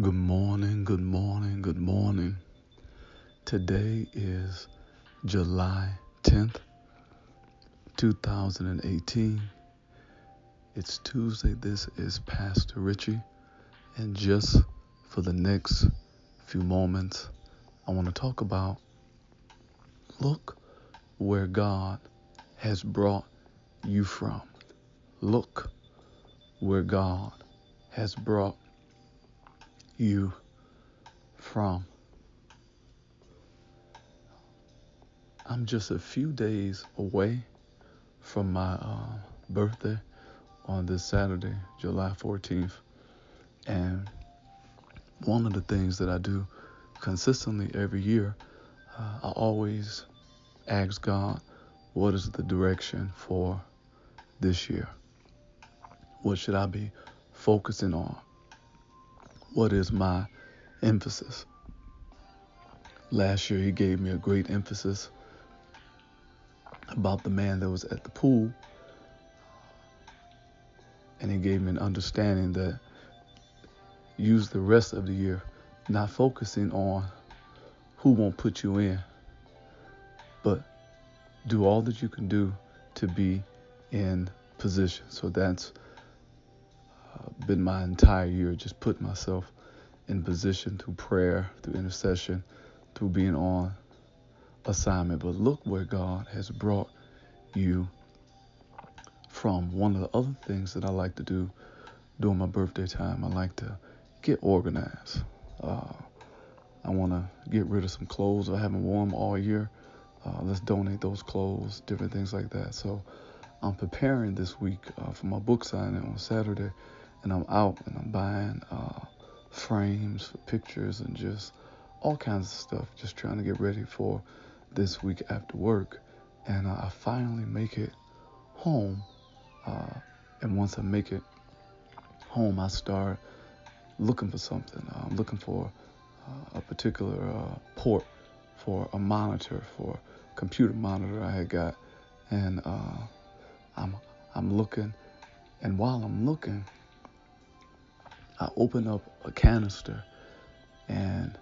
Good morning, good morning, good morning. Today is July 10th, 2018. It's Tuesday. This is Pastor Richie. And just for the next few moments, I want to talk about look where God has brought you from. Look where God has brought you from. I'm just a few days away from my uh, birthday on this Saturday, July 14th. And one of the things that I do consistently every year, uh, I always ask God, what is the direction for this year? What should I be focusing on? What is my emphasis. Last year, he gave me a great emphasis about the man that was at the pool. And he gave me an understanding that use the rest of the year not focusing on who won't put you in, but do all that you can do to be in position. So that's been my entire year, just put myself in position through prayer, through intercession, through being on assignment. But look where God has brought you from. One of the other things that I like to do during my birthday time, I like to get organized. Uh, I want to get rid of some clothes I haven't worn all year. Uh, let's donate those clothes, different things like that. So I'm preparing this week uh, for my book signing on Saturday and I'm out and I'm buying uh, frames for pictures and just all kinds of stuff, just trying to get ready for this week after work. And uh, I finally make it home. Uh, and once I make it home, I start looking for something. I'm looking for uh, a particular uh, port for a monitor, for a computer monitor I had got. And uh, I'm, I'm looking. And while I'm looking, I open up a canister and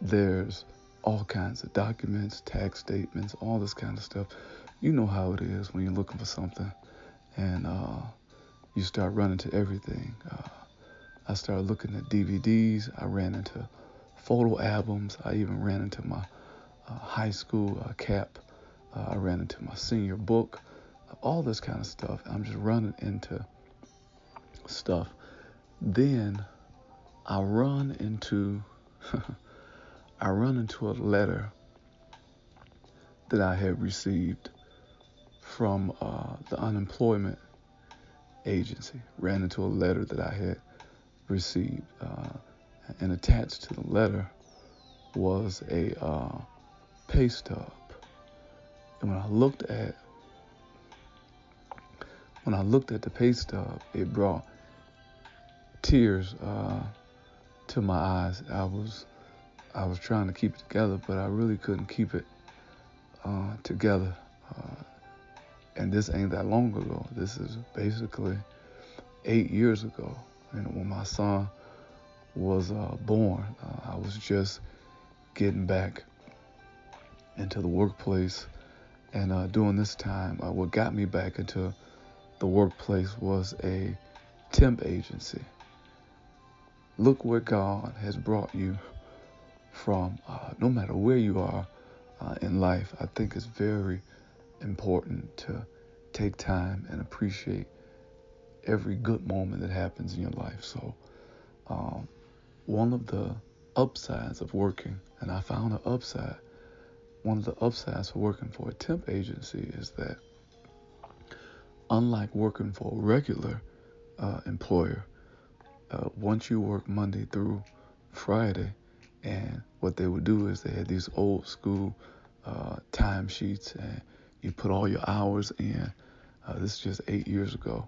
there's all kinds of documents, tax statements, all this kind of stuff. You know how it is when you're looking for something and uh, you start running to everything. Uh, I started looking at DVDs. I ran into photo albums. I even ran into my uh, high school uh, cap. Uh, I ran into my senior book. All this kind of stuff. I'm just running into stuff. Then I run into I run into a letter that I had received from uh, the unemployment agency. Ran into a letter that I had received, uh, and attached to the letter was a uh, pay stub. And when I looked at when I looked at the pay stub, it brought tears uh, to my eyes. I was I was trying to keep it together, but I really couldn't keep it uh, together. Uh, and this ain't that long ago. This is basically eight years ago. And when my son was uh, born, uh, I was just getting back into the workplace. And uh, during this time, what got me back into the workplace was a temp agency. Look where God has brought you from. Uh, no matter where you are uh, in life, I think it's very important to take time and appreciate every good moment that happens in your life. So, um, one of the upsides of working, and I found an upside, one of the upsides for working for a temp agency is that unlike working for a regular uh, employer, uh, once you work Monday through Friday, and what they would do is they had these old school uh, time sheets, and you put all your hours in. Uh, this is just eight years ago,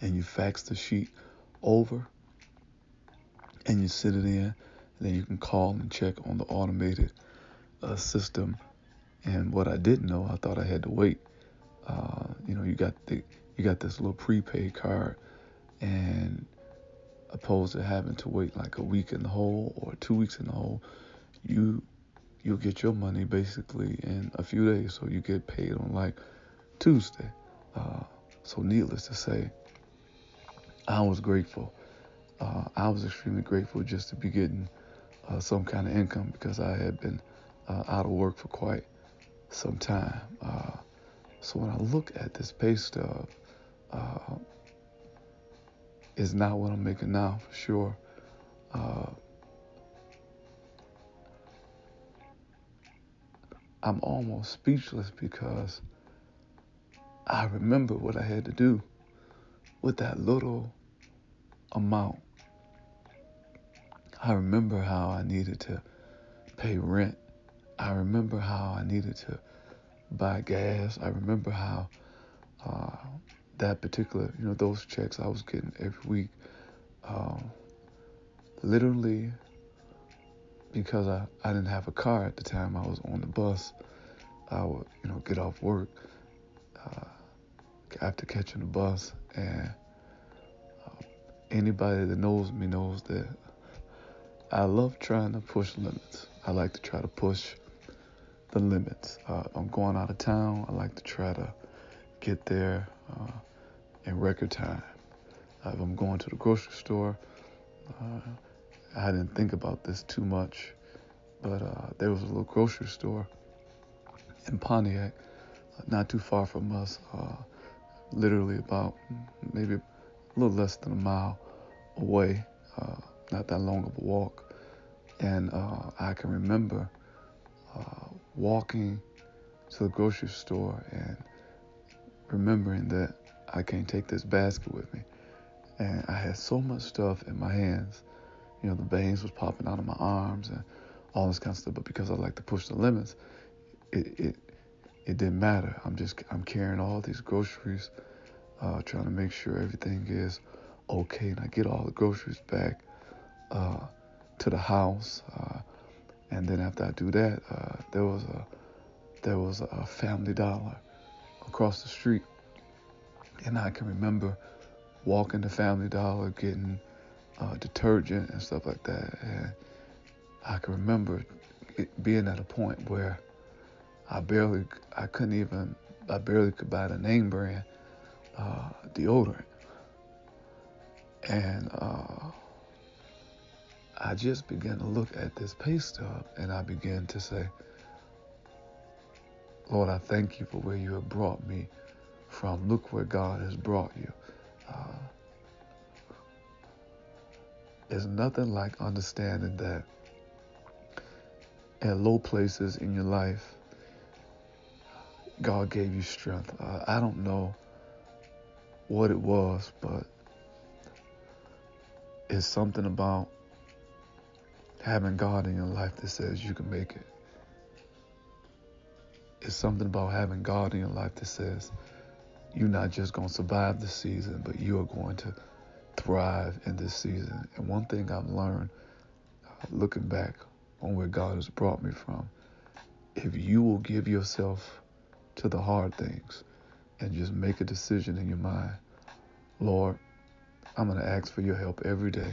and you fax the sheet over, and you sit it in. Then you can call and check on the automated uh, system. And what I didn't know, I thought I had to wait. Uh, you know, you got the you got this little prepaid card, and opposed to having to wait like a week in the hole or two weeks in the hole. You you'll get your money basically in a few days, so you get paid on like Tuesday. Uh, so needless to say, I was grateful. Uh, I was extremely grateful just to be getting uh, some kind of income because I had been uh, out of work for quite some time. Uh, so when I look at this pay stub, it's not what I'm making now for sure. Uh, I'm almost speechless because I remember what I had to do with that little amount. I remember how I needed to pay rent. I remember how I needed to buy gas. I remember how uh, that particular, you know, those checks I was getting every week, um, literally because I, I didn't have a car at the time, I was on the bus. I would, you know, get off work uh, after catching the bus, and uh, anybody that knows me knows that I love trying to push limits. I like to try to push the limits. Uh, I'm going out of town. I like to try to get there uh, in record time. Uh, if I'm going to the grocery store, uh, I didn't think about this too much, but uh, there was a little grocery store in Pontiac, not too far from us, uh, literally about maybe a little less than a mile away not that long of a walk. And uh, I can remember uh, walking to the grocery store and remembering that I can't take this basket with me. And I had so much stuff in my hands. You know, the veins was popping out of my arms and all this kind of stuff. But because I like to push the limits, it it, it didn't matter. I'm just I'm carrying all these groceries, uh, trying to make sure everything is okay. And I get all the groceries back uh, to the house. Uh, and then after I do that, uh, there was a there was a Family Dollar across the street, and I can remember walking to Family Dollar, getting uh, detergent and stuff like that, and I can remember being at a point where I barely, I couldn't even, I barely could buy the name brand uh, deodorant, and uh, I just began to look at this pay stub and I began to say, Lord, I thank you for where you have brought me from. Look where God has brought you. Uh, there's nothing like understanding that at low places in your life, God gave you strength. Uh, I don't know what it was, but it's something about having God in your life that says you can make it. It's something about having God in your life that says you're not just going to survive the season, but you are going to thrive in this season. And one thing I've learned uh, looking back on where God has brought me from, if you will give yourself to the hard things and just make a decision in your mind, Lord, I'm going to ask for your help every day.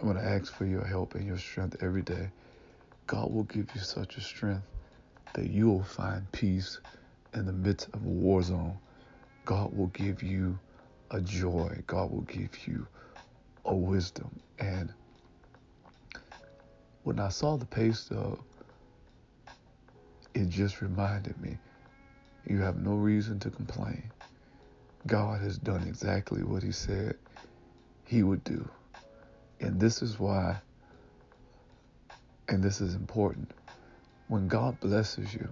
I'm going to ask for your help and your strength every day. God will give you such a strength that you will find peace in the midst of a war zone. God will give you a joy. God will give you a wisdom. And when I saw the pay stub, it just reminded me you have no reason to complain. God has done exactly what He said He would do. And this is why, and this is important, when God blesses you,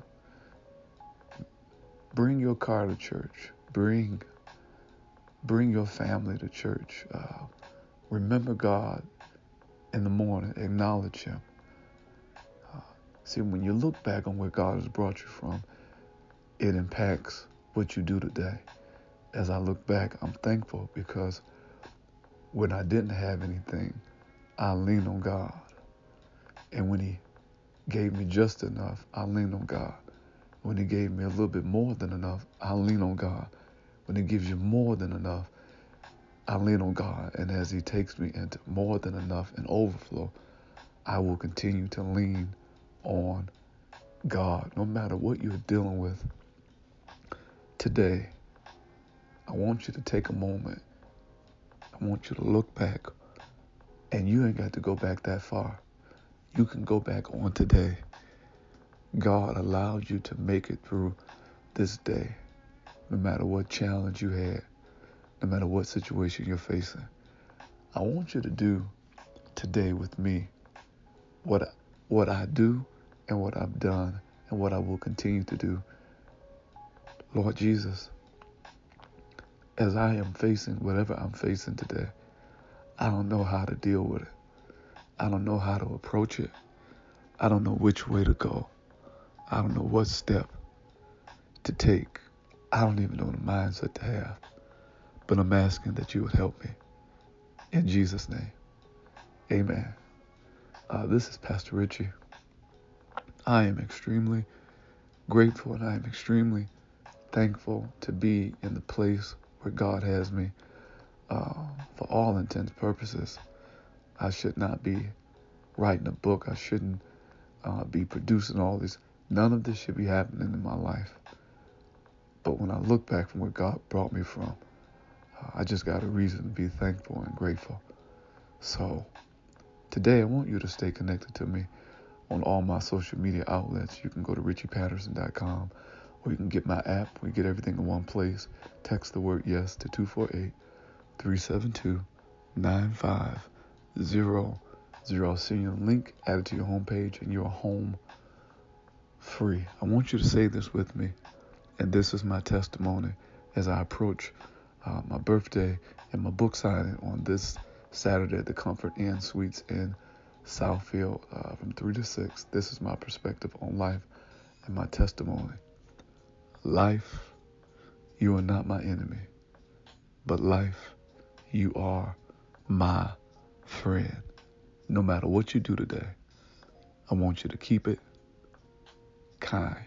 bring your car to church. Bring, bring your family to church. Uh, remember God in the morning. Acknowledge Him. Uh, see, when you look back on where God has brought you from, it impacts what you do today. As I look back, I'm thankful because when I didn't have anything, I leaned on God. And when He gave me just enough, I leaned on God. When He gave me a little bit more than enough, I leaned on God. When He gives you more than enough, I lean on God, and as He takes me into more than enough and overflow, I will continue to lean on God, no matter what you're dealing with today. I want you to take a moment. I want you to look back, and you ain't got to go back that far. You can go back on today. God allowed you to make it through this day, no matter what challenge you had, no matter what situation you're facing. I want you to do today with me what what I do and what I've done and what I will continue to do. Lord Jesus, as I am facing whatever I'm facing today, I don't know how to deal with it. I don't know how to approach it. I don't know which way to go. I don't know what step to take. I don't even know the mindset to have. But I'm asking that you would help me. In Jesus' name, amen. Uh, this is Pastor Richie. I am extremely grateful and I am extremely thankful to be in the place where God has me uh, for all intents purposes. I should not be writing a book. I shouldn't uh, be producing all this. None of this should be happening in my life. But when I look back from where God brought me from, uh, I just got a reason to be thankful and grateful. So today I want you to stay connected to me on all my social media outlets. You can go to richiepatterson.com or you can get my app. We get everything in one place. Text the word yes to 248 372 9500. I'll send you a link added to your homepage and you're home free. I want you to say this with me. And this is my testimony as I approach uh, my birthday and my book signing on this Saturday at the Comfort Inn Suites in Southfield uh, from 3 to 6. This is my perspective on life and my testimony. Life, you are not my enemy, but life, you are my friend. No matter what you do today, I want you to keep it kind.